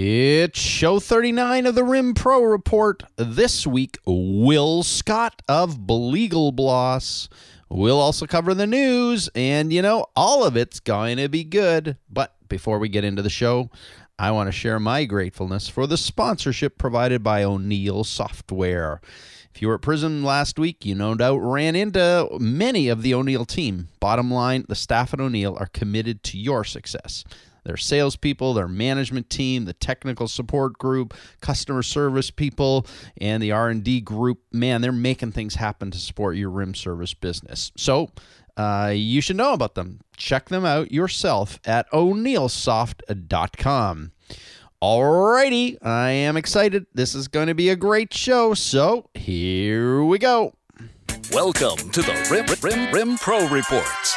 It's show 39 of the Rim Pro Report. This week, Will Scott of Bleagle Bloss. We'll also cover the news, and you know, all of it's going to be good. But before we get into the show, I want to share my gratefulness for the sponsorship provided by O'Neill Software. If you were at Prism last week, you no doubt ran into many of the O'Neill team. Bottom line, the staff at O'Neill are committed to your success their salespeople, their management team, the technical support group, customer service people, and the R&D group. Man, they're making things happen to support your rim service business. So uh, you should know about them. Check them out yourself at o'neillsoft.com. Alrighty, I am excited. This is going to be a great show. So here we go. Welcome to the Rim, Rim, Rim Pro Reports,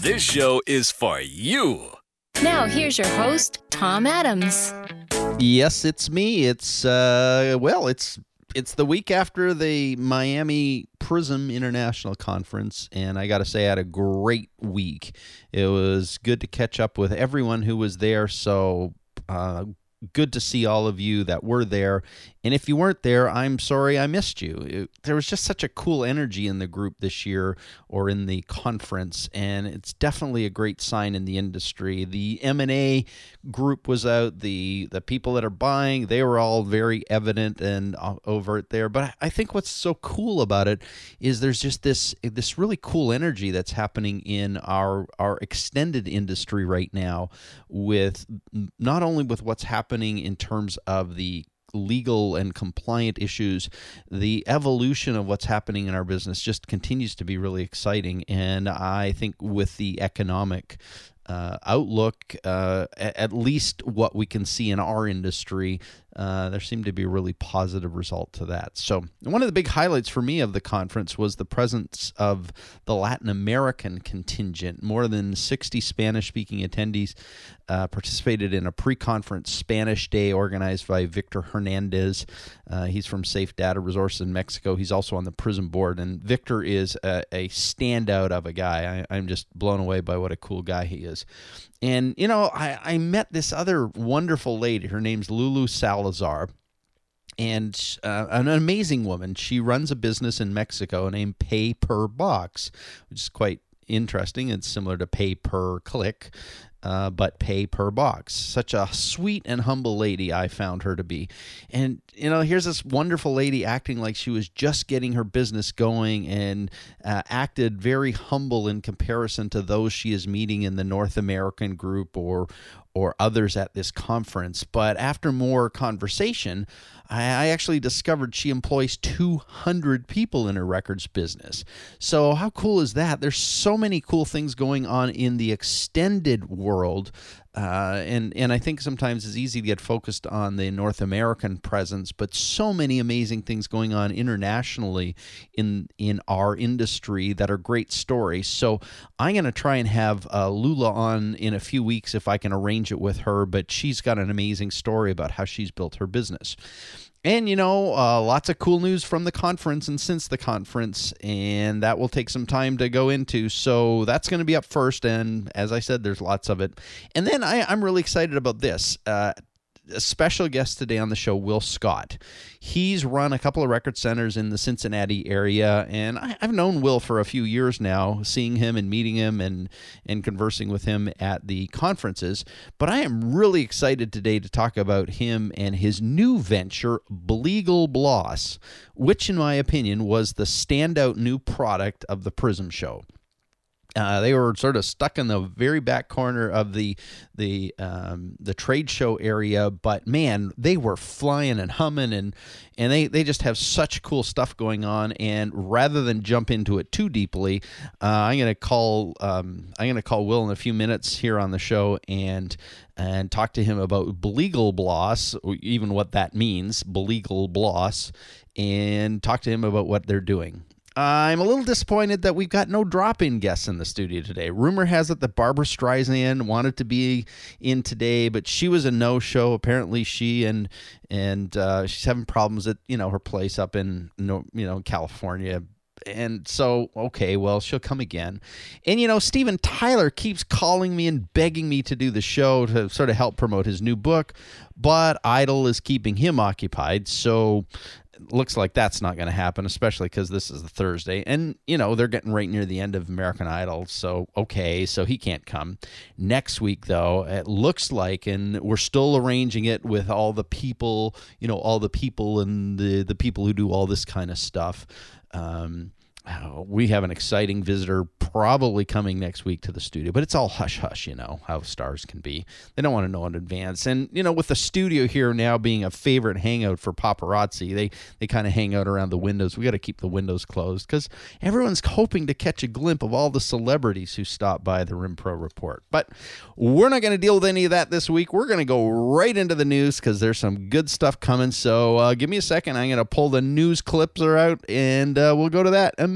This show is for you. Now, here's your host, Tom Adams. Yes, it's me. It's uh well, it's it's the week after the Miami Prism International Conference and I got to say I had a great week. It was good to catch up with everyone who was there, so uh good to see all of you that were there. And if you weren't there, I'm sorry I missed you. It- there was just such a cool energy in the group this year or in the conference, and it's definitely a great sign in the industry. The M&A group was out. The the people that are buying, they were all very evident and uh, overt there. But I- think what's so cool about it is there's just this this really cool energy that's happening in our our extended industry right now with not only with what's happening in terms of the legal and compliant issues, the evolution of what's happening in our business just continues to be really exciting. And I think with the economic uh, outlook, uh, at least what we can see in our industry, uh, there seemed to be a really positive result to that. So, one of the big highlights for me of the conference was the presence of the Latin American contingent. More than 60 Spanish speaking attendees uh, participated in a pre conference Spanish day organized by Victor Hernandez. Uh, he's from Safe Data Resources in Mexico. He's also on the Prism board, and Victor is a, a standout of a guy. I, I'm just blown away by what a cool guy he is. And, you know, I, I met this other wonderful lady. Her name's Lulu Salazar and uh, an amazing woman. She runs a business in Mexico named Pay Per Box, which is quite interesting. It's similar to Pay Per Click, uh, but Pay Per Box. Such a sweet and humble lady I found her to be. And, you know, here's this wonderful lady acting like she was just getting her business going and uh, acted very humble in comparison to those she is meeting in the North American group or or others at this conference. But after more conversation, I, actually discovered she employs 200 people in her records business. So, how cool is that? There's so many cool things going on in the extended world. Uh, and and I think sometimes it's easy to get focused on the North American presence, but so many amazing things going on internationally in in our industry that are great stories. So I'm going to try and have uh, Lula on in a few weeks if I can arrange it with her. But she's got an amazing story about how she's built her business. And, you know, uh, lots of cool news from the conference and since the conference, and that will take some time to go into. So that's going to be up first. And as I said, there's lots of it. And then I, I'm really excited about this. Uh, a special guest today on the show, Will Scott. He's run a couple of record centers in the Cincinnati area, and I, I've known Will for a few years now, seeing him and meeting him and and conversing with him at the conferences. But I am really excited today to talk about him and his new venture, Bleagle Bloss, which, in my opinion, was the standout new product of the Prism Show. Uh, they were sort of stuck in the very back corner of the the um, the trade show area, but man, they were flying and humming, and and they, they just have such cool stuff going on. And rather than jump into it too deeply, uh, I'm gonna call um, I'm gonna call Will in a few minutes here on the show and and talk to him about Bleagle Bloss, even what that means, Bleagle Bloss, and talk to him about what they're doing. I'm a little disappointed that we've got no drop in guests in the studio today. Rumor has it that Barbra Streisand wanted to be in today, but she was a no show. Apparently, she and and uh, she's having problems at you know her place up in you know California. And so, okay, well, she'll come again. And, you know, Steven Tyler keeps calling me and begging me to do the show to sort of help promote his new book, but Idol is keeping him occupied. So looks like that's not going to happen, especially because this is the Thursday. And, you know, they're getting right near the end of American Idol. So, okay, so he can't come. Next week, though, it looks like, and we're still arranging it with all the people, you know, all the people and the, the people who do all this kind of stuff. Um, we have an exciting visitor probably coming next week to the studio, but it's all hush hush, you know, how stars can be. They don't want to know in advance. And, you know, with the studio here now being a favorite hangout for paparazzi, they, they kind of hang out around the windows. We got to keep the windows closed because everyone's hoping to catch a glimpse of all the celebrities who stop by the Rim Pro Report. But we're not going to deal with any of that this week. We're going to go right into the news because there's some good stuff coming. So uh, give me a second. I'm going to pull the news clips out and uh, we'll go to that immediately.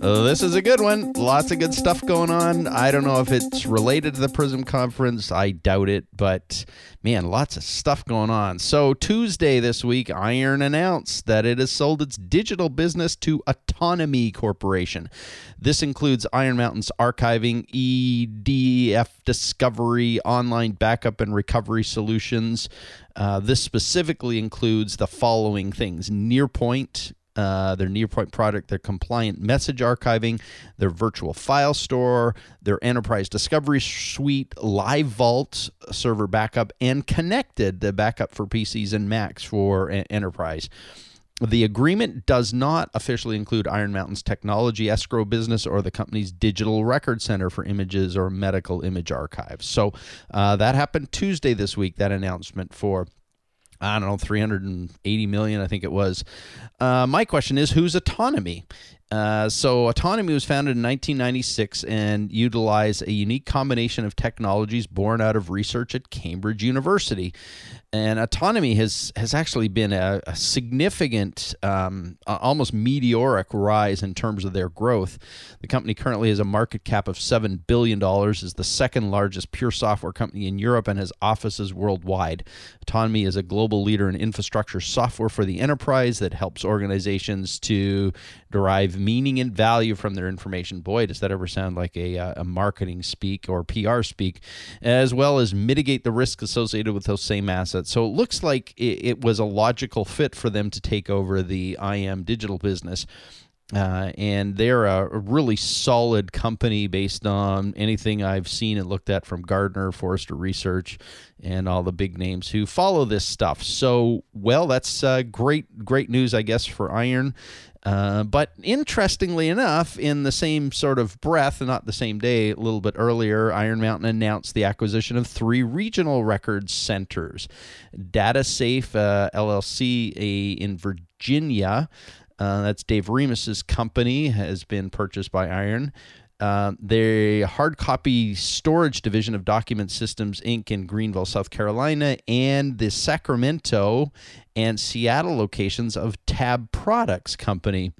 This is a good one. Lots of good stuff going on. I don't know if it's related to the Prism Conference. I doubt it, but man, lots of stuff going on. So, Tuesday this week, Iron announced that it has sold its digital business to Autonomy Corporation. This includes Iron Mountain's archiving, EDF discovery, online backup and recovery solutions. Uh, this specifically includes the following things Nearpoint, uh, their Nearpoint product, their compliant message archiving, their virtual file store, their enterprise discovery suite, Live Vault server backup, and connected the backup for PCs and Macs for a- enterprise. The agreement does not officially include Iron Mountain's technology escrow business or the company's digital record center for images or medical image archives. So uh, that happened Tuesday this week, that announcement for I don't know, 380 million, I think it was. Uh, my question is whose autonomy? Uh, so, Autonomy was founded in 1996 and utilized a unique combination of technologies born out of research at Cambridge University. And Autonomy has has actually been a, a significant, um, almost meteoric rise in terms of their growth. The company currently has a market cap of seven billion dollars, is the second largest pure software company in Europe, and has offices worldwide. Autonomy is a global leader in infrastructure software for the enterprise that helps organizations to derive meaning and value from their information. Boy, does that ever sound like a, uh, a marketing speak or PR speak, as well as mitigate the risk associated with those same assets. So it looks like it, it was a logical fit for them to take over the IM digital business. Uh, and they're a, really solid company based on anything I've seen and looked at from Gartner, Forrester Research, and all the big names who follow this stuff. So, well, that's uh, great, great news, I guess, for Iron. Uh, but interestingly enough, in the same sort of breath, not the same day, a little bit earlier, Iron Mountain announced the acquisition of three regional record centers DataSafe uh, LLC in Virginia. Uh, that's Dave Remus's company, has been purchased by Iron. Uh, the hard copy storage division of Document Systems Inc. in Greenville, South Carolina, and the Sacramento and Seattle locations of Tab Products Company.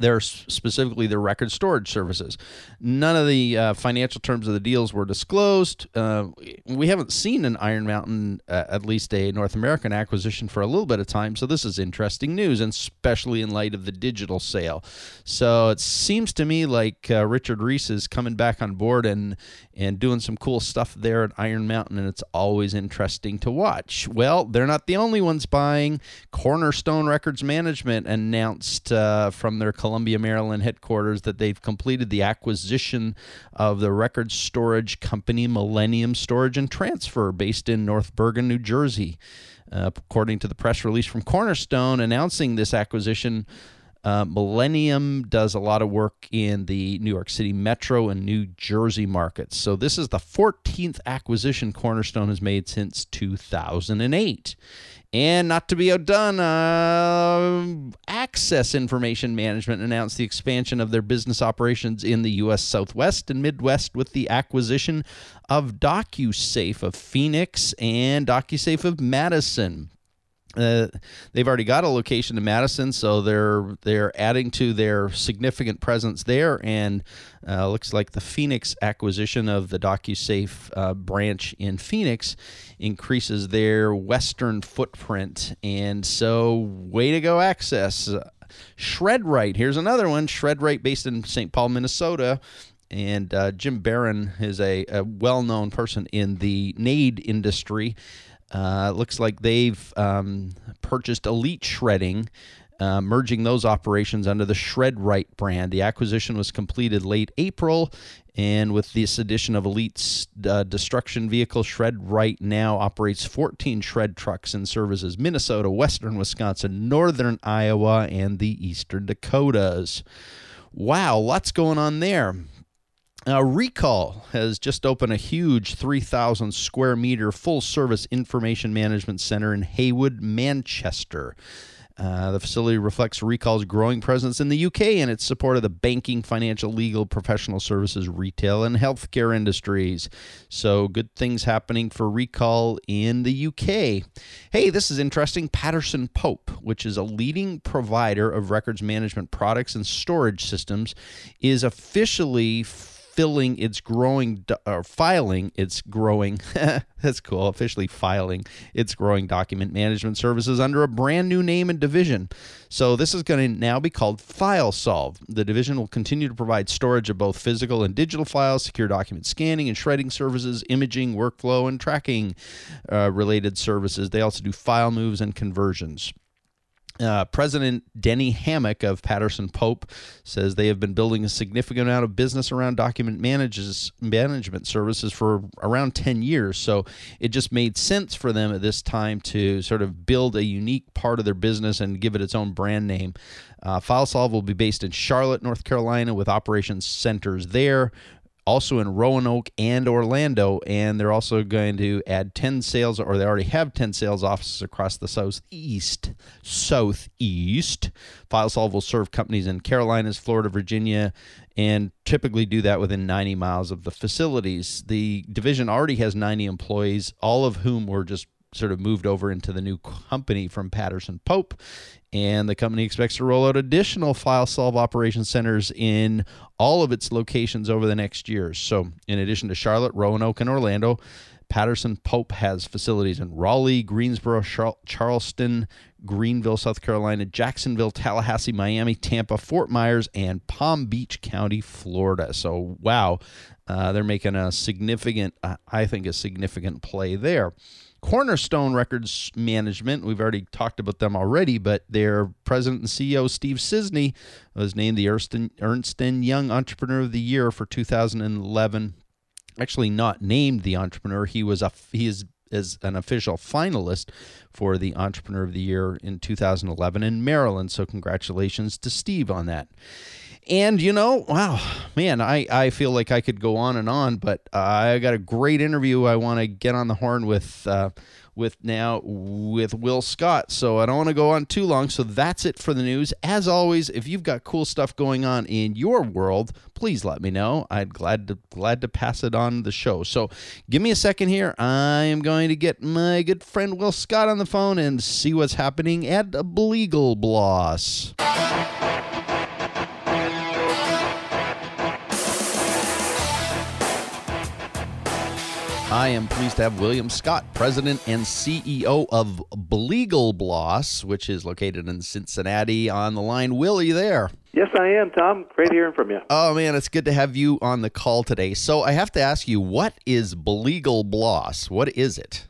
They're specifically their record storage services. None of the uh, financial terms of the deals were disclosed. Uh, we haven't seen an Iron Mountain, uh, at least a North American acquisition, for a little bit of time. So this is interesting news, and especially in light of the digital sale. So it seems to me like uh, Richard Reese is coming back on board and and doing some cool stuff there at Iron Mountain, and it's always interesting to watch. Well, they're not the only ones buying. Cornerstone Records Management announced uh, from their Columbia, Maryland headquarters that they've completed the acquisition of the record storage company Millennium Storage and Transfer based in North Bergen, New Jersey. Uh, according to the press release from Cornerstone announcing this acquisition, uh, Millennium does a lot of work in the New York City metro and New Jersey markets. So, this is the 14th acquisition Cornerstone has made since 2008. And not to be outdone, uh, Access Information Management announced the expansion of their business operations in the U.S. Southwest and Midwest with the acquisition of DocuSafe of Phoenix and DocuSafe of Madison. Uh, they've already got a location in Madison, so they're they're adding to their significant presence there, and uh, looks like the Phoenix acquisition of the DocuSafe uh, branch in Phoenix increases their western footprint, and so way to go, Access. Shred-Rite, here's another one. Shred-Rite, based in St. Paul, Minnesota, and uh, Jim Barron is a, a well-known person in the NAID industry. Uh, looks like they've um, purchased Elite Shredding, uh, merging those operations under the Shred-Rite brand. The acquisition was completed late April, and with this addition of Elite's uh, destruction vehicle, Shred-Rite now operates 14 shred trucks and services Minnesota, Western Wisconsin, Northern Iowa, and the Eastern Dakotas. Wow, lots going on there. Uh, Recall has just opened a huge 3,000 square meter full service information management center in Heywood, Manchester. Uh, the facility reflects Recall's growing presence in the UK and its support of the banking, financial, legal, professional services, retail, and healthcare industries. So, good things happening for Recall in the UK. Hey, this is interesting. Patterson Pope, which is a leading provider of records management products and storage systems, is officially filling its growing or filing its growing that's cool officially filing its growing document management services under a brand new name and division. So this is going to now be called FileSolve the division will continue to provide storage of both physical and digital files secure document scanning and shredding services imaging workflow and tracking uh, related services. They also do file moves and conversions uh, President Denny Hammock of Patterson Pope says they have been building a significant amount of business around document manages, management services for around 10 years. So it just made sense for them at this time to sort of build a unique part of their business and give it its own brand name. Uh, FileSolve will be based in Charlotte, North Carolina, with operations centers there also in Roanoke and Orlando, and they're also going to add 10 sales, or they already have 10 sales offices across the southeast. Southeast. FileSolve will serve companies in Carolinas, Florida, Virginia, and typically do that within 90 miles of the facilities. The division already has 90 employees, all of whom were just sort of moved over into the new company from Patterson Pope. And the company expects to roll out additional FileSolve operation centers in all of its locations over the next years. So, in addition to Charlotte, Roanoke, and Orlando, Patterson Pope has facilities in Raleigh, Greensboro, Char- Charleston, Greenville, South Carolina, Jacksonville, Tallahassee, Miami, Tampa, Fort Myers, and Palm Beach County, Florida. So, wow, uh, they're making a significant, uh, I think, a significant play there. Cornerstone Records Management, we've already talked about them already, but their president and CEO, Steve Sisney, was named the Ernst, Ernst Young Entrepreneur of the Year for 2011. Actually, not named the entrepreneur. He was a he is as an official finalist for the Entrepreneur of the Year in 2011 in Maryland. So, congratulations to Steve on that. And you know, wow, man, I, I feel like I could go on and on, but uh, I got a great interview I want to get on the horn with uh, with now with Will Scott. So I don't want to go on too long. So that's it for the news. As always, if you've got cool stuff going on in your world, please let me know. I'd glad to glad to pass it on the show. So give me a second here. I am going to get my good friend Will Scott on the phone and see what's happening at Bleagle Bloss. I am pleased to have William Scott, President and CEO of Bleagle Bloss, which is located in Cincinnati, on the line. Will, you there? Yes, I am, Tom. Great hearing from you. Oh, man, it's good to have you on the call today. So I have to ask you, what is Bleagle Bloss? What is it?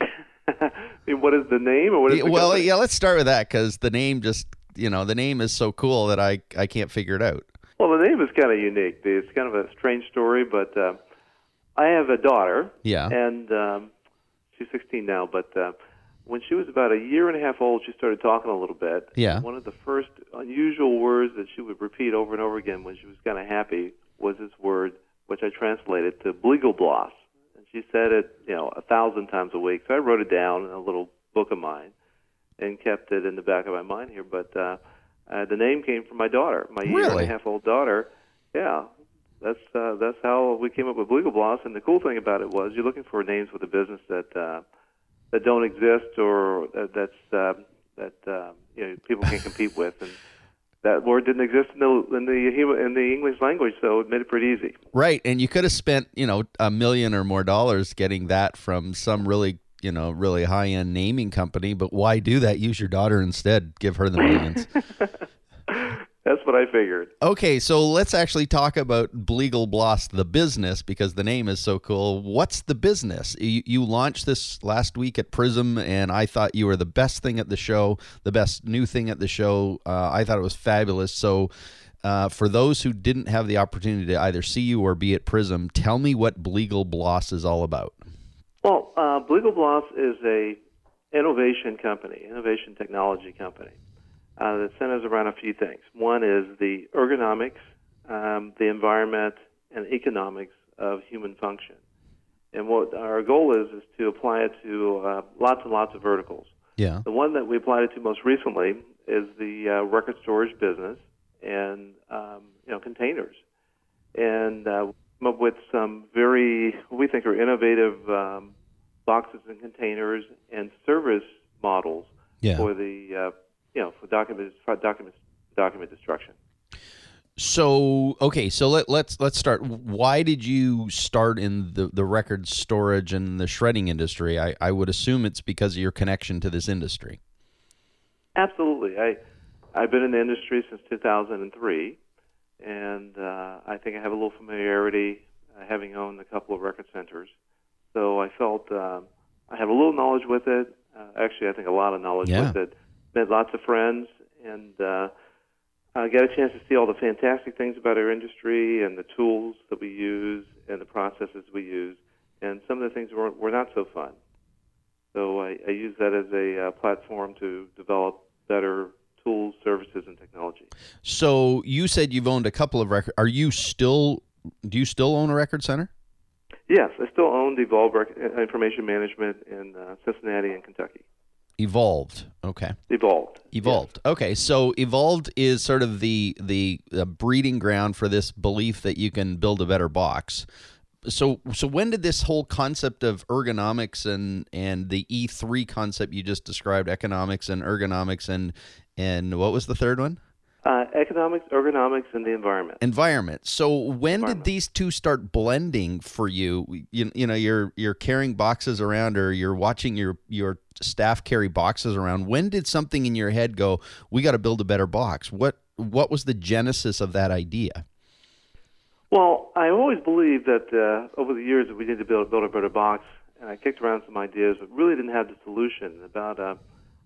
what is the name? Or what is well, company? yeah, let's start with that because the name just you know the name is so cool that I I can't figure it out. Well, the name is kind of unique. It's kind of a strange story, but uh, I have a daughter, Yeah. and um, she's 16 now. But uh, when she was about a year and a half old, she started talking a little bit. Yeah. One of the first unusual words that she would repeat over and over again when she was kind of happy was this word, which I translated to bleagleblos. And she said it, you know, a thousand times a week. So I wrote it down in a little book of mine and kept it in the back of my mind here. But uh, uh, the name came from my daughter, my year and a half old daughter. Yeah, that's uh, that's how we came up with Bleagleblos. And the cool thing about it was you're looking for names with a business that uh, that don't exist or that, that's uh, that uh, you know people can't compete with, and that word didn't exist in the in the in the English language, so it made it pretty easy. Right, and you could have spent you know a million or more dollars getting that from some really you know really high end naming company, but why do that? Use your daughter instead. Give her the millions. That's what I figured. okay, so let's actually talk about Bleagle Bloss, the business, because the name is so cool. What's the business? You, you launched this last week at Prism, and I thought you were the best thing at the show, the best new thing at the show. Uh, I thought it was fabulous. So, uh, for those who didn't have the opportunity to either see you or be at Prism, tell me what Bleagle Bloss is all about. Well, uh, Bleagleblos is a innovation company, innovation technology company uh, that centers around a few things. One is the ergonomics, um, the environment, and economics of human function. And what our goal is is to apply it to uh, lots and lots of verticals. Yeah. The one that we applied it to most recently is the uh, record storage business and um, you know containers, and uh, come up with some very what we think are innovative um, boxes and containers and service models Yeah. for the uh, you know for document for document document destruction. So okay, so let, let's let's start. Why did you start in the, the record storage and the shredding industry? I, I would assume it's because of your connection to this industry. Absolutely. I I've been in the industry since 2003, and uh, I think I have a little familiarity, uh, having owned a couple of record centers. So I felt um, I have a little knowledge with it. Uh, actually, I think a lot of knowledge Yeah. with it. Met lots of friends, and uh, I got a chance to see all the fantastic things about our industry and the tools that we use and the processes we use. And some of the things were, were not so fun. So I, I use that as a uh, platform to develop better tools, services, and technology. So you said you've owned a couple of record. Are you still? Do you still own a record center? Yes, I still own Evolve Rec- uh, Information Management in uh, Cincinnati and Kentucky. Evolved. Okay. Evolved. Evolved. Okay, so evolved is sort of the the uh, breeding ground for this belief that you can build a better box. So so when did this whole concept of ergonomics and and the E3 concept you just described economics and ergonomics and and what was the third one? Uh, economics, ergonomics, and the environment. environment. So when did these two start blending for you? You, you know, you're you're carrying boxes around, or you're watching your your staff carry boxes around. When did something in your head go? We got to build a better box. What what was the genesis of that idea? Well, I always believed that uh, over the years that we need to build, build a better box, and I kicked around some ideas, but really didn't have the solution. About uh,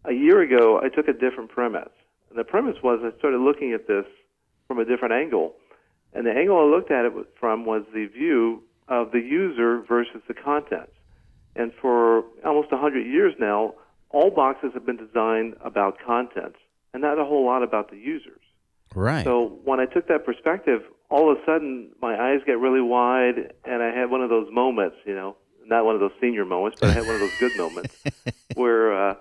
a year ago, I took a different premise. And the premise was I started looking at this from a different angle. And the angle I looked at it from was the view of the user versus the contents. And for almost 100 years now, all boxes have been designed about contents and not a whole lot about the users. Right. So when I took that perspective, all of a sudden my eyes get really wide, and I had one of those moments, you know, not one of those senior moments, but I had one of those good moments where uh,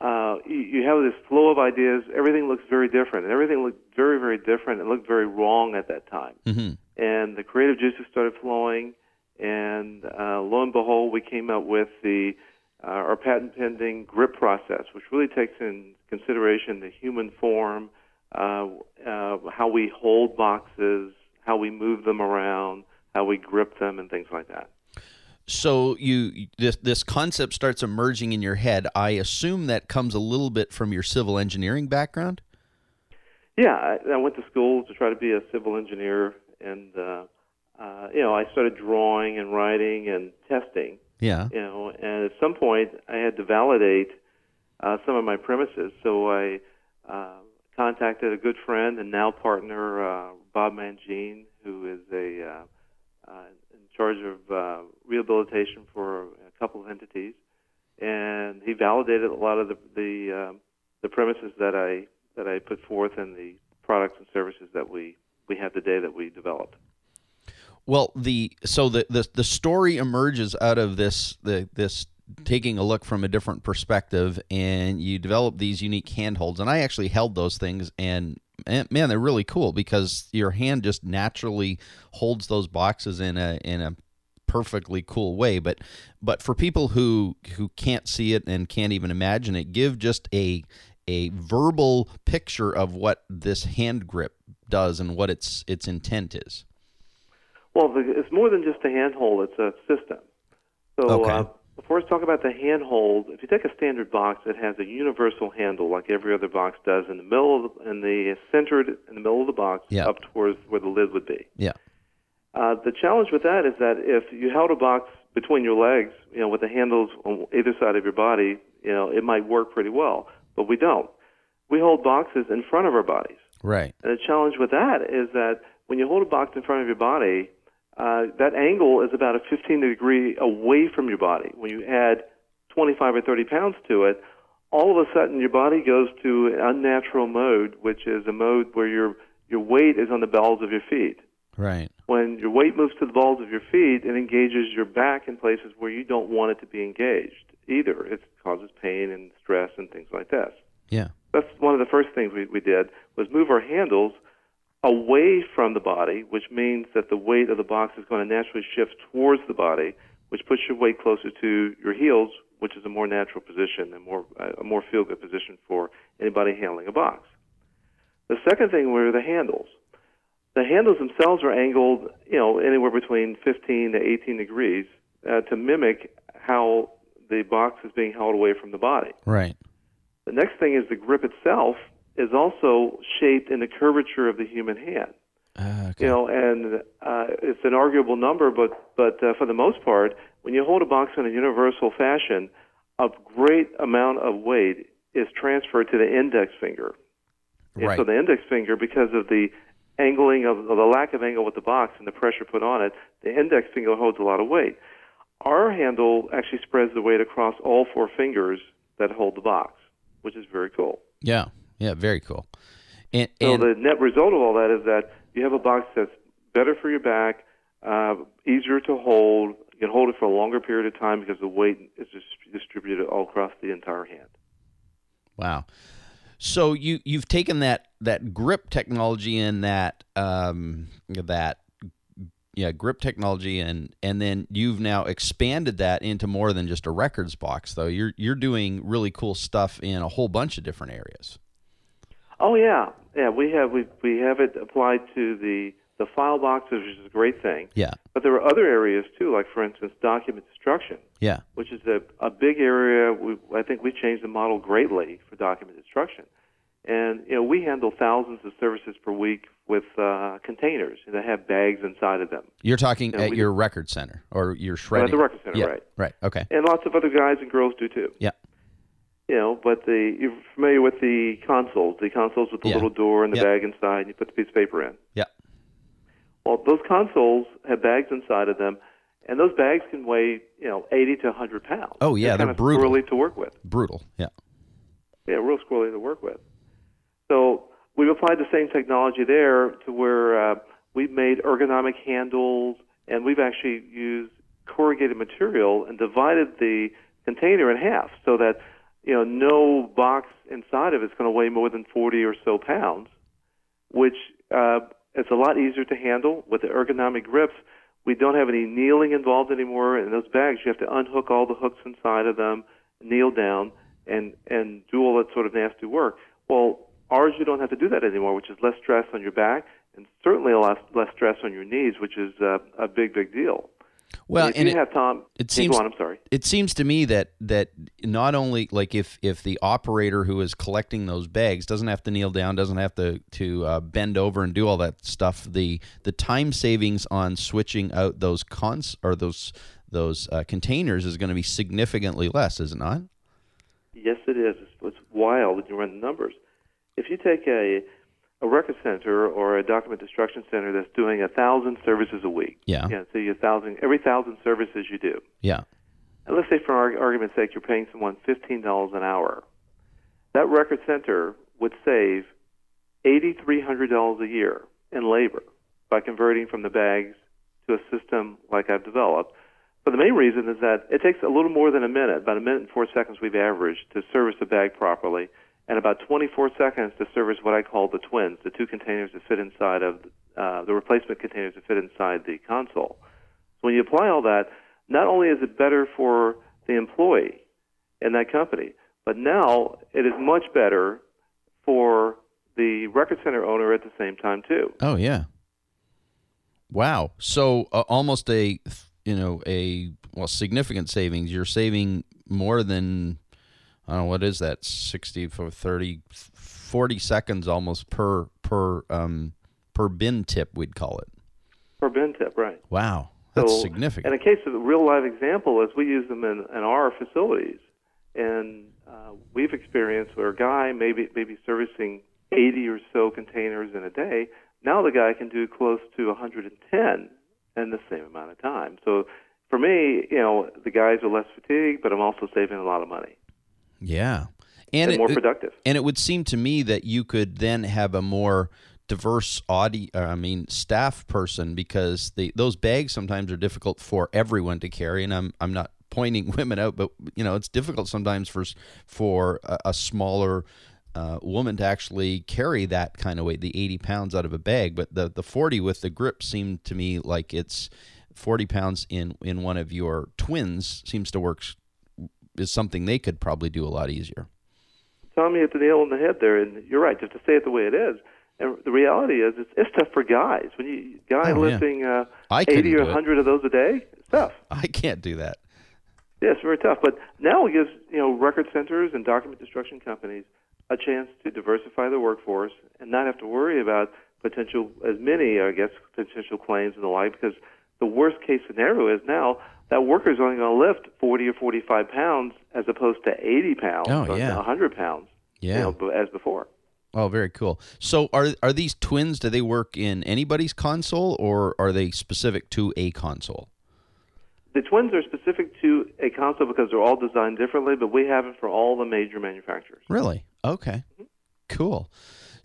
uh, you, you have this flow of ideas. Everything looks very different, and everything looked very, very different It looked very wrong at that time. hmm And the creative juices started flowing, and uh, lo and behold, we came up with the uh, our patent pending grip process, which really takes in consideration the human form, uh, uh, how we hold boxes, how we move them around, how we grip them, and things like that. So you this this concept starts emerging in your head. I assume that comes a little bit from your civil engineering background. Yeah, I, I went to school to try to be a civil engineer, and uh, uh, you know, I started drawing and writing and testing. Yeah. you know, and at some point I had to validate uh, some of my premises. So I uh, contacted a good friend and now partner, uh, Bob Mangine, who is a uh, uh, charge of uh, rehabilitation for a couple of entities, and he validated a lot of the the, um, the premises that I that I put forth and the products and services that we we have today that we developed. Well, the so the the, the story emerges out of this the this taking a look from a different perspective and you develop these unique handholds and i actually held those things and man they're really cool because your hand just naturally holds those boxes in a in a perfectly cool way. But but for people who who can't see it and can't even imagine it give just a a verbal picture of what this hand grip does and what its its intent is. Well it's more than just a handhold it's a system. So okay. uh, before I talk about the handhold, if you take a standard box, it has a universal handle like every other box does in the middle, of the, in the centered in the middle of the box, yeah. up towards where the lid would be. Yeah. Uh, the challenge with that is that if you held a box between your legs, you know, with the handles on either side of your body, you know, it might work pretty well, but we don't. We hold boxes in front of our bodies. Right. And the challenge with that is that when you hold a box in front of your body, uh, that angle is about a 15 degree away from your body. When you add 25 or 30 pounds to it, all of a sudden your body goes to an unnatural mode, which is a mode where your your weight is on the balls of your feet. Right. When your weight moves to the balls of your feet, it engages your back in places where you don't want it to be engaged either. It causes pain and stress and things like this. Yeah. That's one of the first things we, we did was move our handles away from the body, which means that the weight of the box is going to naturally shift towards the body, which puts your weight closer to your heels, which is a more natural position and more a more feel good position for anybody handling a box. The second thing were the handles. The handles themselves are angled, you know, anywhere between 15 to 18 degrees uh, to mimic how the box is being held away from the body. Right. The next thing is the grip itself is also shaped in the curvature of the human hand. Uh, okay. You know, and uh, it's an arguable number, but but uh, for the most part, when you hold a box in a universal fashion, a great amount of weight is transferred to the index finger. And right. so the index finger, because of the angling of, of the lack of angle with the box and the pressure put on it, the index finger holds a lot of weight. Our handle actually spreads the weight across all four fingers that hold the box, which is very cool. Yeah. Yeah. Very cool. And, So the net result of all that is that you have a box that's better for your back, uh, easier to hold. You can hold it for a longer period of time because the weight is distributed all across the entire hand. Wow. So you you've taken that that grip technology and that um, that yeah grip technology and and then you've now expanded that into more than just a records box though you're you're doing really cool stuff in a whole bunch of different areas. Oh yeah, yeah. We have we we have it applied to the the file boxes, which is a great thing. Yeah. But there are other areas too, like for instance, document destruction, Yeah. which is a a big area. We, I think we changed the model greatly for document destruction. And you know, we handle thousands of services per week with uh, containers that have bags inside of them. You're talking at we your record center or your At the record center, yeah. right? Right. Okay. And lots of other guys and girls do too. Yeah. You know, but the you're familiar with the consoles, the consoles with the Yeah. little door and the Yep. bag inside, and you put the piece of paper in. Yeah. Well, those consoles have bags inside of them, and those bags can weigh, you know, 80 to 100 pounds. Oh, yeah, they're, they're brutal. squirrely to work with. Brutal. Yeah. Yeah, real squirrely to work with. So we've applied the same technology there to where uh, we've made ergonomic handles, and we've actually used corrugated material and divided the container in half so that you know no box inside of it's going to weigh more than 40 or so pounds, which uh, it's a lot easier to handle with the ergonomic grips. We don't have any kneeling involved anymore. In those bags, you have to unhook all the hooks inside of them, kneel down, and and do all that sort of nasty work. Well, ours you don't have to do that anymore, which is less stress on your back and certainly a lot less stress on your knees, which is uh, a big big deal. Well, if and you it, have Tom, it seems on. I'm sorry. it seems to me that that not only like if if the operator who is collecting those bags doesn't have to kneel down, doesn't have to to uh, bend over and do all that stuff, the the time savings on switching out those cons or those those uh, containers is going to be significantly less, is it not? Yes, it is. It's, it's wild when you run the numbers. if you take a a record center or a document destruction center that's doing a thousand services a week. Yeah. Yeah. So you a thousand every thousand services you do. Yeah. And let's say, for argument's sake, you're paying someone fifteen dollars an hour. That record center would save eighty three hundred dollars a year in labor by converting from the bags to a system like I've developed. But the main reason is that it takes a little more than a minute, about a minute and four seconds we've averaged, to service a bag properly, and about 24 seconds to service what I call the twins, the two containers that fit inside of uh, the replacement containers that fit inside the console. So when you apply all that, not only is it better for the employee in that company, but now it is much better for the record center owner at the same time too. Oh yeah. Wow. So uh, almost a you know a well significant savings. You're saving more than I don't know what is that 60 for 30 40 seconds almost per per um per bin tip we'd call it. Per bin tip, right. Wow. That's So, significant. And a case of a real live example is we use them in, in our facilities, and uh, we've experienced where a guy maybe maybe servicing 80 or so containers in a day. Now the guy can do close to 110 in the same amount of time. So for me, you know, the guys are less fatigued, but I'm also saving a lot of money yeah. and, And it, more productive. And it would seem to me that you could then have a more diverse audi uh, I mean staff person because the those bags sometimes are difficult for everyone to carry and I'm I'm not pointing women out but you know it's difficult sometimes for for a, a smaller uh, woman to actually carry that kind of weight the 80 pounds out of a bag but the the 40 with the grip seemed to me like it's 40 pounds in in one of your twins seems to work is something they could probably do a lot easier Tommy hit the nail on the head there, and you're right. Just to say it the way it is, and the reality is, it's, it's tough for guys. When you guy Oh, yeah. lifting uh, 80 or 100 of those a day, it's tough. I can't do that. Yeah, it's very tough. But now it gives you know record centers and document destruction companies a chance to diversify their workforce and not have to worry about potential as many, I guess, potential claims and the like. Because the worst case scenario is now that worker's only going to lift 40 or 45 pounds as opposed to 80 pounds Oh, or yeah. 100 pounds. Yeah. You know, as before. Oh, very cool. So, are are these twins? Do they work in anybody's console, or are they specific to a console? The twins are specific to a console because they're all designed differently, but we have it for all the major manufacturers. Really? Okay. Mm-hmm. Cool.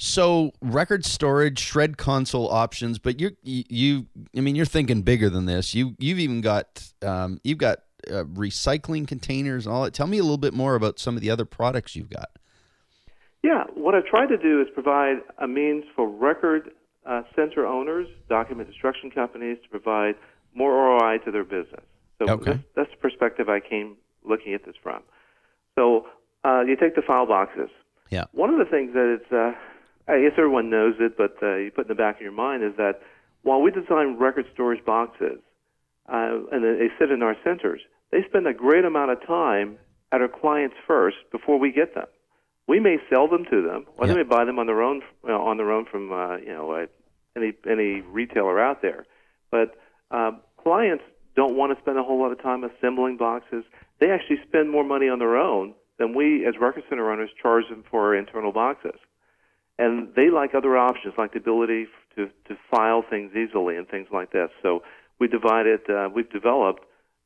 So, record storage, shred console options, but you're you, you I mean, you're thinking bigger than this. You you've even got um, you've got uh, recycling containers and all that. Tell me a little bit more about some of the other products you've got. Yeah, what I've tried to do is provide a means for record uh, center owners, document destruction companies to provide more ROI to their business. So Okay. that's, that's the perspective I came looking at this from. So uh, you take the file boxes. Yeah. One of the things that it's, uh, I guess everyone knows it, but uh, you put in the back of your mind is that while we design record storage boxes uh, and they sit in our centers, they spend a great amount of time at our clients first before we get them. We may sell them to them, or Yeah. they may buy them on their own, uh, on their own from uh, you know uh, any any retailer out there. But uh, clients don't want to spend a whole lot of time assembling boxes. They actually spend more money on their own than we, as record center owners, charge them for our internal boxes. And they like other options, like the ability to to file things easily and things like this. So we divided. Uh, we've developed,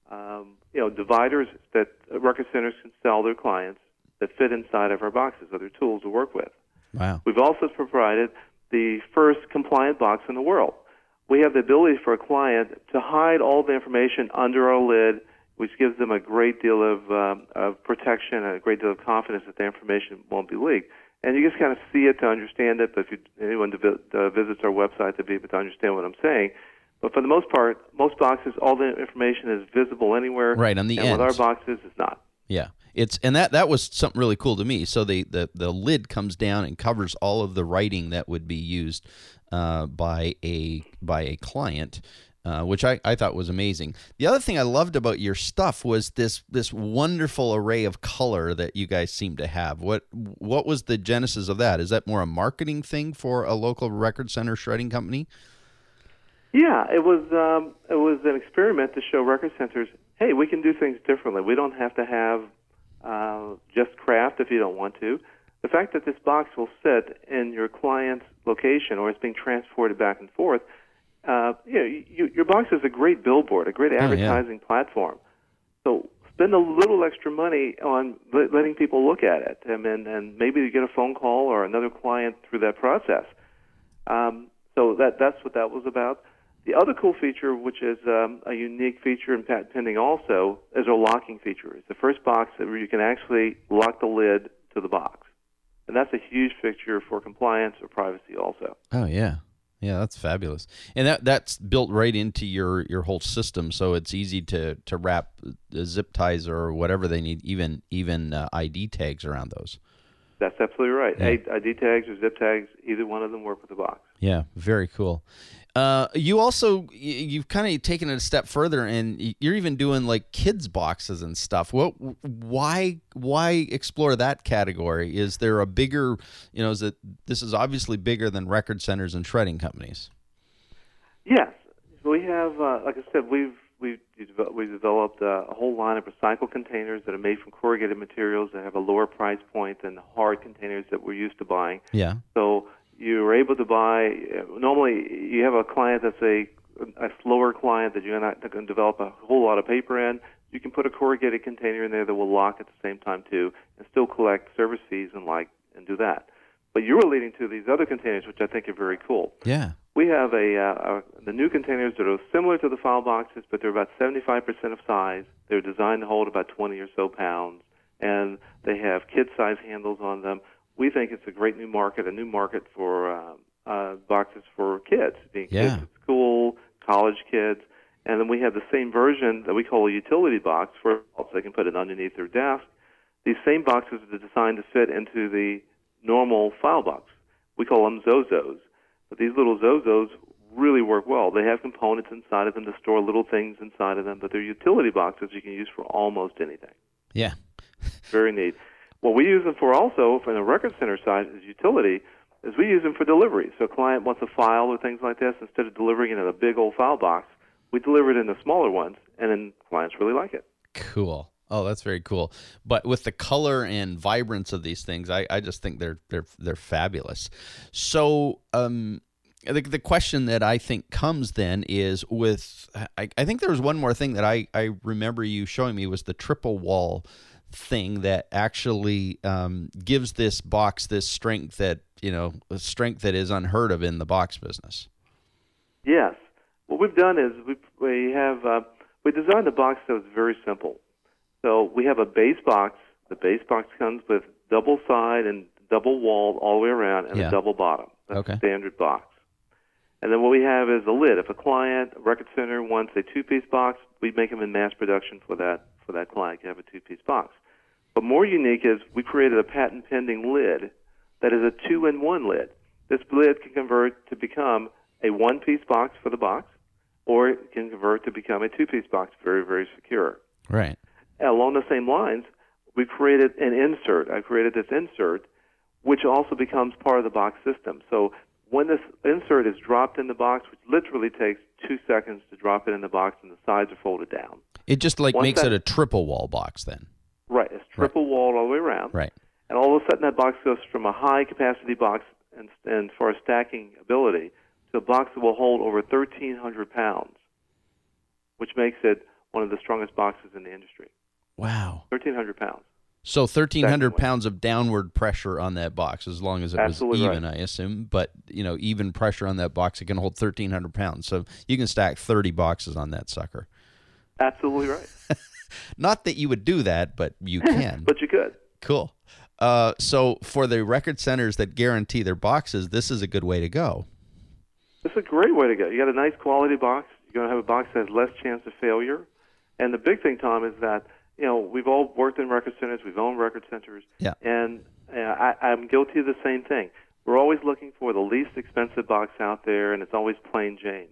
um, you know, dividers that record centers can sell their clients that fit inside of our boxes, other tools to work with. Wow. We've also provided the first compliant box in the world. We have the ability for a client to hide all the information under our lid, which gives them a great deal of, um, of protection and a great deal of confidence that the information won't be leaked. And you just kind of see it to understand it. But if you, anyone vi- uh, visits our website to be able to understand what I'm saying, but for the most part, most boxes, all the information is visible anywhere. Right, on the and with ends. our boxes, it's not. Yeah. It's and that that was something really cool to me. So the the, the lid comes down and covers all of the writing that would be used uh, by a by a client. Uh, which I, I thought was amazing. The other thing I loved about your stuff was this this wonderful array of color that you guys seem to have. What what was the genesis of that? Is that more a marketing thing for a local record center shredding company? Yeah, it was um, it was an experiment to show record centers, hey, we can do things differently. We don't have to have uh, just craft if you don't want to. the fact that this box will sit in your client's location or it's being transported back and forth, uh, you know, you, your box is a great billboard, a great Oh, yeah. advertising platform. So spend a little extra money on le- letting people look at it, and, and and maybe you get a phone call or another client through that process. Um, so that that's what that was about. The other cool feature, which is um, a unique feature in patent pending also, is our locking feature. It's the first box where you can actually lock the lid to the box, and that's a huge feature for compliance or privacy also. Oh yeah, yeah, that's fabulous, and that that's built right into your your whole system, so it's easy to to wrap zip ties or whatever they need, even even uh, ID tags around those. That's absolutely right. Yeah. ID tags or zip tags, either one of them work with the box. Yeah, very cool. Uh, you also you've kind of taken it a step further, and you're even doing like kids boxes and stuff. What? Why? Why explore that category? Is there a bigger? You know, is it this is obviously bigger than record centers and shredding companies? Yes, we have. Uh, like I said, we've we've we've developed a whole line of recycled containers that are made from corrugated materials that have a lower price point than the hard containers that we're used to buying. Yeah. So you're able to buy. Normally, you have a client that's a a slower client that you're not going to develop a whole lot of paper in. You can put a corrugated container in there that will lock at the same time too, and still collect service fees and like and do that. But you were leading to these other containers, which I think are very cool. Yeah. We have a, uh, a the new containers that are similar to the file boxes, but they're about 75% of size. They're designed to hold about 20 or so pounds, and they have kid-size handles on them. We think it's a great new market, a new market for uh, uh, boxes for kids, being Yeah. kids at school, college kids, and then we have the same version that we call a utility box for adults. They can put it underneath their desk. These same boxes are designed to fit into the normal file box. We call them Zozos. But these little Zozos really work well. They have components inside of them to store little things inside of them, but they're utility boxes you can use for almost anything. Yeah. Very neat. What we use them for also, from the record center side, is utility, is we use them for delivery. So a client wants a file or things like this, instead of delivering it in a big old file box, we deliver it in the smaller ones, and then clients really like it. Cool. Oh, that's very cool. But with the color and vibrance of these things, I, I just think they're they're they're fabulous. So, um, the the question that I think comes then is with I, I think there was one more thing that I I remember you showing me was the triple wall thing that actually um, gives this box this strength that you know a strength that is unheard of in the box business. Yes. What we've done is we we have uh, we designed a box that was very simple. So we have a base box. The base box comes with double side and double wall all the way around, and Yeah. a double bottom. That's Okay. standard box. And then what we have is a lid. If a client, a record center wants a two-piece box, we make them in mass production for that for that client to have a two-piece box. But more unique is we created a patent pending lid that is a two-in-one lid. This lid can convert to become a one-piece box for the box, or it can convert to become a two-piece box, very very secure. Right. Along the same lines, we created an insert. I created this insert, which also becomes part of the box system. So when this insert is dropped in the box, which literally takes two seconds to drop it in the box, and the sides are folded down. It just like Once makes that- it a triple wall box then. Right, it's triple walled all the way around. Right. And all of a sudden, that box goes from a high capacity box and, and for a stacking ability to a box that will hold over 1,300 pounds, which makes it one of the strongest boxes in the industry. Wow. 1,300 pounds. So 1,300 pounds of downward pressure on that box, as long as it Absolutely was even, I assume. But you know, even pressure on that box, it can hold 1,300 pounds. So you can stack 30 boxes on that sucker. Absolutely right. Not that you would do that, but you can. but you could. cool. Uh, so for the record centers that guarantee their boxes, this is a good way to go. It's a great way to go. You got a nice quality box. You're going to have a box that has less chance of failure. And the big thing, Tom, is that you know we've all worked in record centers. We've owned record centers. Yeah. And uh, I, I'm guilty of the same thing. We're always looking for the least expensive box out there, and it's always plain Jane.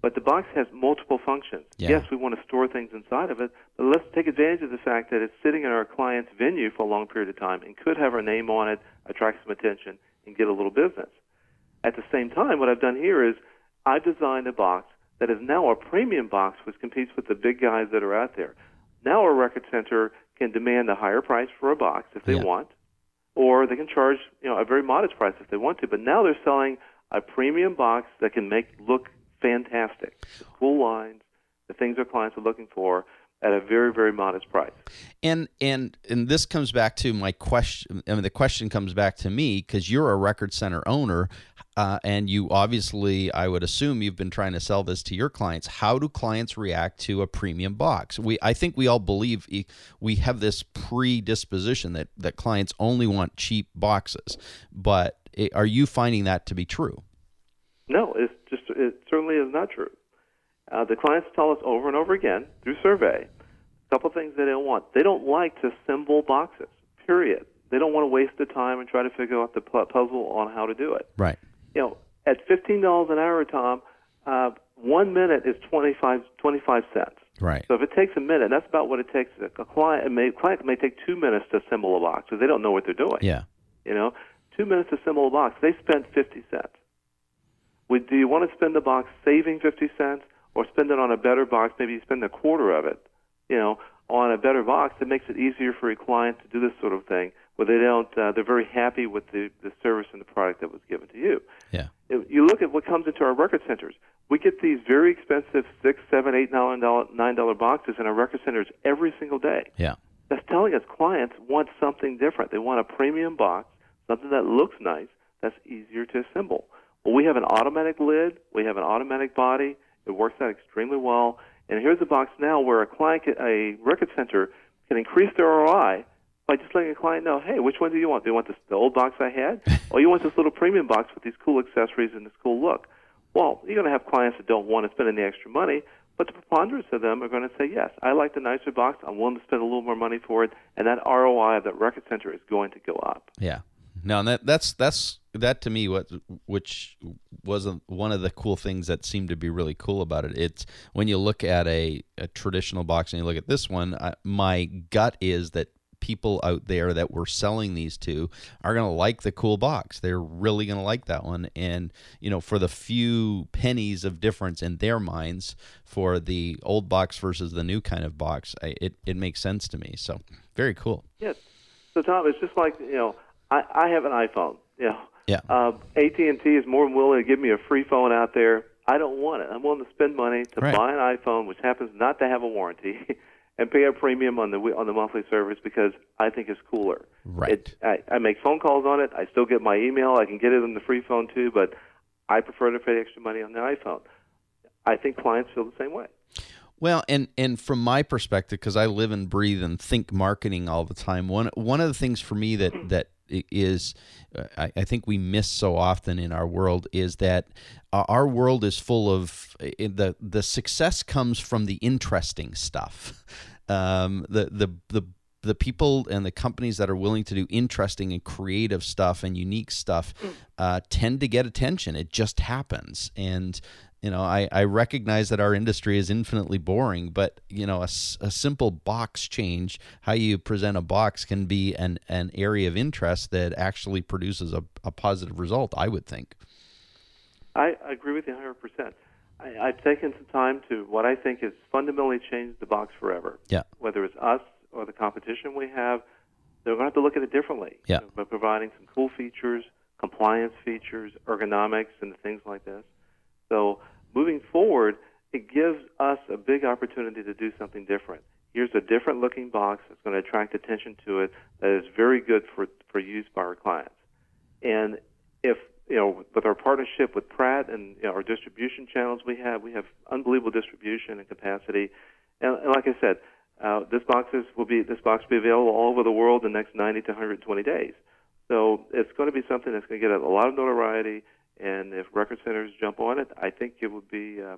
But the box has multiple functions. Yeah. Yes, we want to store things inside of it, but let's take advantage of the fact that it's sitting in our client's venue for a long period of time and could have our name on it, attract some attention, and get a little business. At the same time, what I've done here is I've designed a box that is now a premium box which competes with the big guys that are out there. Now a record center can demand a higher price for a box if they Yeah. want, or they can charge you know a very modest price if they want to. But now they're selling a premium box that can make look fantastic, the cool lines, the things their clients are looking for at a very very modest price. And and and this comes back to my question. I mean, the question comes back to me because you're a record center owner, uh, and you obviously, I would assume, you've been trying to sell this to your clients. How do clients react to a premium box? We, I think, we all believe we have this predisposition that that clients only want cheap boxes. But are you finding that to be true? No, it's just it certainly is not true. Uh, the clients tell us over and over again through survey a couple things they don't want. They don't like to assemble boxes. Period. They don't want to waste the time and try to figure out the puzzle on how to do it. Right you know, at fifteen dollars an hour, Tom, uh, one minute is 25, 25 cents. Right. So if it takes a minute, that's about what it takes. A client may client may take two minutes to assemble a box because they don't know what they're doing. Yeah. You know, two minutes to assemble a box. They spent fifty cents. Would, do you want to spend the box saving fifty cents, or spend it on a better box? Maybe you spend a quarter of it. You know, on a better box that makes it easier for a client to do this sort of thing where they don't uh, they're very happy with the, the service and the product that was given to you. Yeah. If you look at what comes into our record centers. We get these very expensive six, seven, eight, nine dollar nine dollar boxes in our record centers every single day. Yeah. That's telling us clients want something different. They want a premium box, something that looks nice, that's easier to assemble. Well, we have an automatic lid, we have an automatic body. It works out extremely well. And here's a box now where a client, a record center, can increase their ROI by just letting a client know, hey, which one do you want? Do you want this, the old box I had, or you want this little premium box with these cool accessories and this cool look? Well, you're going to have clients that don't want to spend any extra money, but the preponderance of them are going to say, yes, I like the nicer box. I'm willing to spend a little more money for it, and that ROI of that record center is going to go up. Yeah. No, and that that's that's that to me what which was a, one of the cool things that seemed to be really cool about it. It's when you look at a, a traditional box and you look at this one, I, my gut is that people out there that we're selling these to are going to like the cool box. They're really going to like that one. And, you know, for the few pennies of difference in their minds for the old box versus the new kind of box, I, it, it makes sense to me. So very cool. Yes. So, Tom, it's just like, you know, I, I have an iPhone. You know, yeah. Uh, AT&T is more than willing to give me a free phone out there. I don't want it. I'm willing to spend money to right. buy an iPhone, which happens not to have a warranty. and pay a premium on the on the monthly service because I think it's cooler. Right. It, I, I make phone calls on it. I still get my email. I can get it on the free phone too, but I prefer to pay extra money on the iPhone. I think clients feel the same way. Well, and and from my perspective, because I live and breathe and think marketing all the time, one one of the things for me that that is uh, I, I, think we miss so often in our world is that uh, our world is full of the the success comes from the interesting stuff. Um, the the the the people and the companies that are willing to do interesting and creative stuff and unique stuff mm. uh, tend to get attention. It just happens, and you know I, I recognize that our industry is infinitely boring but you know a, a simple box change how you present a box can be an, an area of interest that actually produces a, a positive result i would think. I agree with you 100% I, i've taken some time to what i think has fundamentally changed the box forever. Yeah. Whether it's us or the competition we have they're going to have to look at it differently. Yeah. by providing some cool features compliance features ergonomics and things like this. So moving forward, it gives us a big opportunity to do something different. Here's a different looking box that's going to attract attention to it that is very good for, for use by our clients. And if, you know, with our partnership with Pratt and you know, our distribution channels we have, we have unbelievable distribution and capacity. And, and like I said, uh, this boxes will be this box will be available all over the world in the next 90 to 120 days. So it's going to be something that's going to get a lot of notoriety and if record centers jump on it, I think it would be uh,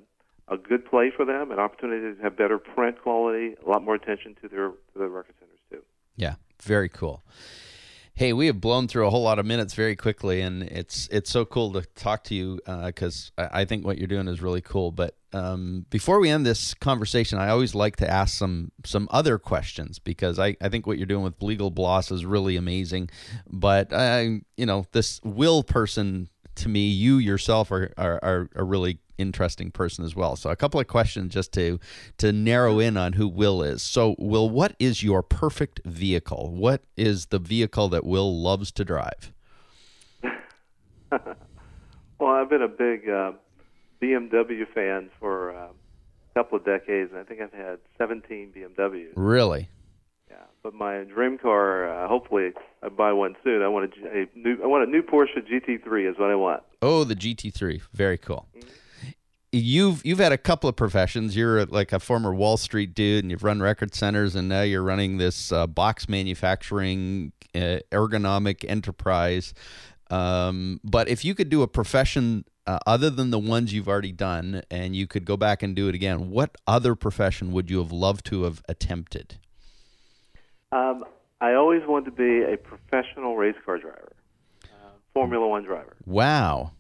a good play for them, an opportunity to have better print quality, a lot more attention to their to their record centers too. Yeah, very cool. Hey, we have blown through a whole lot of minutes very quickly, and it's it's so cool to talk to you because uh, I, I, think what you're doing is really cool. But um, before we end this conversation, I always like to ask some some other questions because I, I think what you're doing with Legal Bloss is really amazing. But I, you know, this will person to me, you yourself are, are, are, are really interesting person as well. So a couple of questions just to to narrow in on who Will is. So Will, what is your perfect vehicle? What is the vehicle that Will loves to drive? well, I've been a big uh, BMW fan for uh, a couple of decades, and I think I've had 17 BMWs. Really? But my dream car, uh, hopefully I buy one soon. I want a, a new, I want a new Porsche GT3 is what I want. Oh, the GT3, very cool. You've you've had a couple of professions. You're like a former Wall Street dude, and you've run record centers, and now you're running this uh, box manufacturing uh, ergonomic enterprise. Um, but if you could do a profession uh, other than the ones you've already done, and you could go back and do it again, what other profession would you have loved to have attempted? Um, I always wanted to be a professional race car driver, uh, Formula One driver. Wow,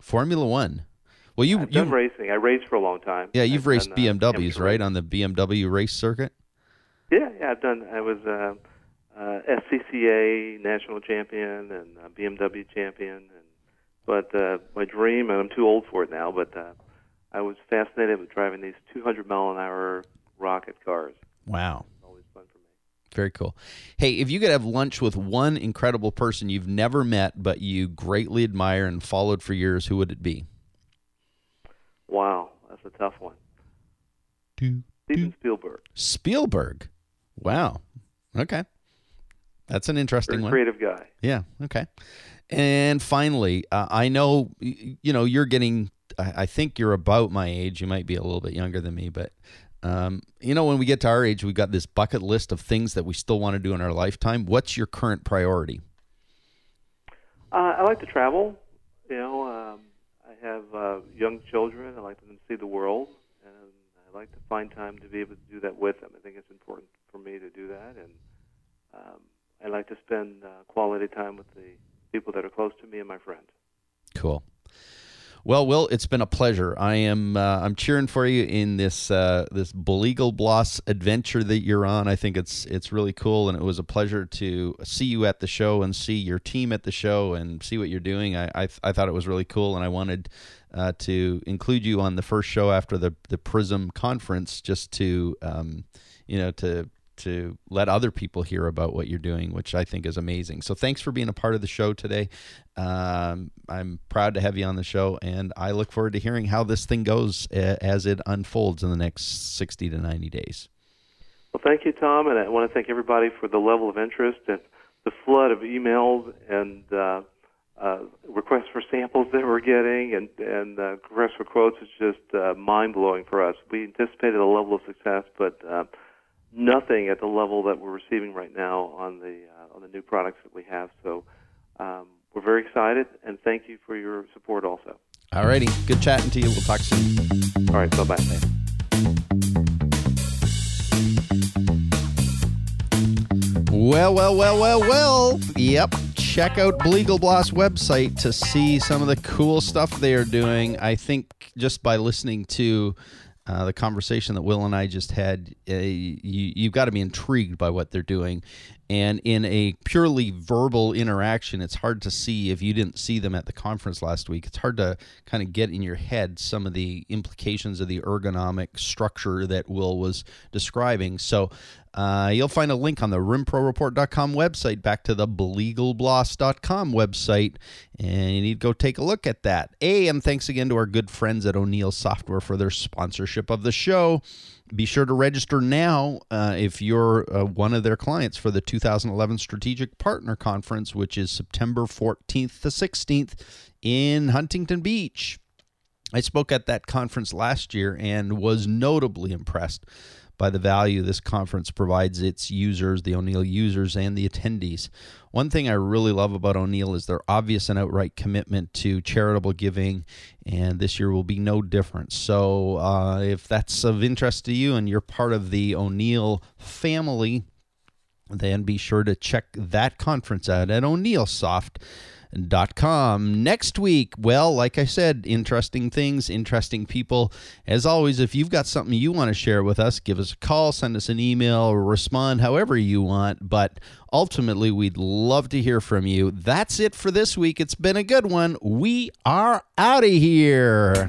Formula One. Well, you I've you done racing. I raced for a long time. yeah, you've I've raced done, uh, BMWs amateur right on the BMW race circuit. Yeah, yeah, I've done. I was uh, uh, SCCA national champion and uh, BMW champion, and but uh, my dream, and I'm too old for it now, but uh, I was fascinated with driving these 200 mile an hour rocket cars. Wow. Always fun for me. Very cool. Hey, if you could have lunch with one incredible person you've never met but you greatly admire and followed for years, who would it be? Wow, that's a tough one. Steven Spielberg, Spielberg. Wow. Okay. That's an interesting very one. creative guy. Yeah. Okay. And finally, uh, I know you know you're getting. I think you're about my age. You might be a little bit younger than me, but um, you know when we get to our age, we've got this bucket list of things that we still want to do in our lifetime. What's your current priority? Uh, I like to travel. You know, um, I have uh, young children. I like them to see the world, and I like to find time to be able to do that with them. I think it's important for me to do that, and um, I like to spend uh, quality time with the people that are close to me and my friends. Cool. Well, Will, it's been a pleasure. I am uh, I'm cheering for you in this uh, this Bleagle Bloss adventure that you're on. I think it's it's really cool, and it was a pleasure to see you at the show and see your team at the show and see what you're doing. I I, I thought it was really cool, and I wanted uh, to include you on the first show after the the Prism conference, just to um, you know to to let other people hear about what you're doing, which I think is amazing. So thanks for being a part of the show today. Um, I'm proud to have you on the show, and I look forward to hearing how this thing goes as it unfolds in the next 60 to 90 days. Well, thank you, Tom, and I want to thank everybody for the level of interest and the flood of emails and uh, uh, requests for samples that we're getting and and uh, requests for quotes is just uh, mind blowing for us. We anticipated a level of success, but uh, nothing at the level that we're receiving right now on the uh, on the new products that we have. So um, we're very excited, and thank you for your support also. All righty. Good chatting to you. We'll talk soon. All right, bye bye. Well, well, well, well, well. Yep. Check out Bleagle Bloss website to see some of the cool stuff they are doing. I think just by listening to uh, the conversation that Will and I just had, uh, you, you've got to be intrigued by what they're doing. And in a purely verbal interaction, it's hard to see if you didn't see them at the conference last week. It's hard to kind of get in your head some of the implications of the ergonomic structure that Will was describing. So uh, you'll find a link on the rimproreport.com website back to the bleaglebloss.com website, and you need to go take a look at that. A, and thanks again to our good friends at O'Neil Software for their sponsorship of the show. Be sure to register now uh, if you're uh, one of their clients for the 2011 Strategic Partner Conference, which is September 14th to 16th in Huntington Beach. I spoke at that conference last year and was notably impressed by the value this conference provides its users, the O'Neil users, and the attendees. One thing I really love about O'Neil is their obvious and outright commitment to charitable giving, and this year will be no different. So, uh, if that's of interest to you and you're part of the O'Neil family, then be sure to check that conference out at oneilsoft.com. Next week, well, like I said, interesting things, interesting people. As always, if you've got something you want to share with us, give us a call, send us an email, respond however you want. But ultimately, we'd love to hear from you. That's it for this week. It's been a good one. We are out of here.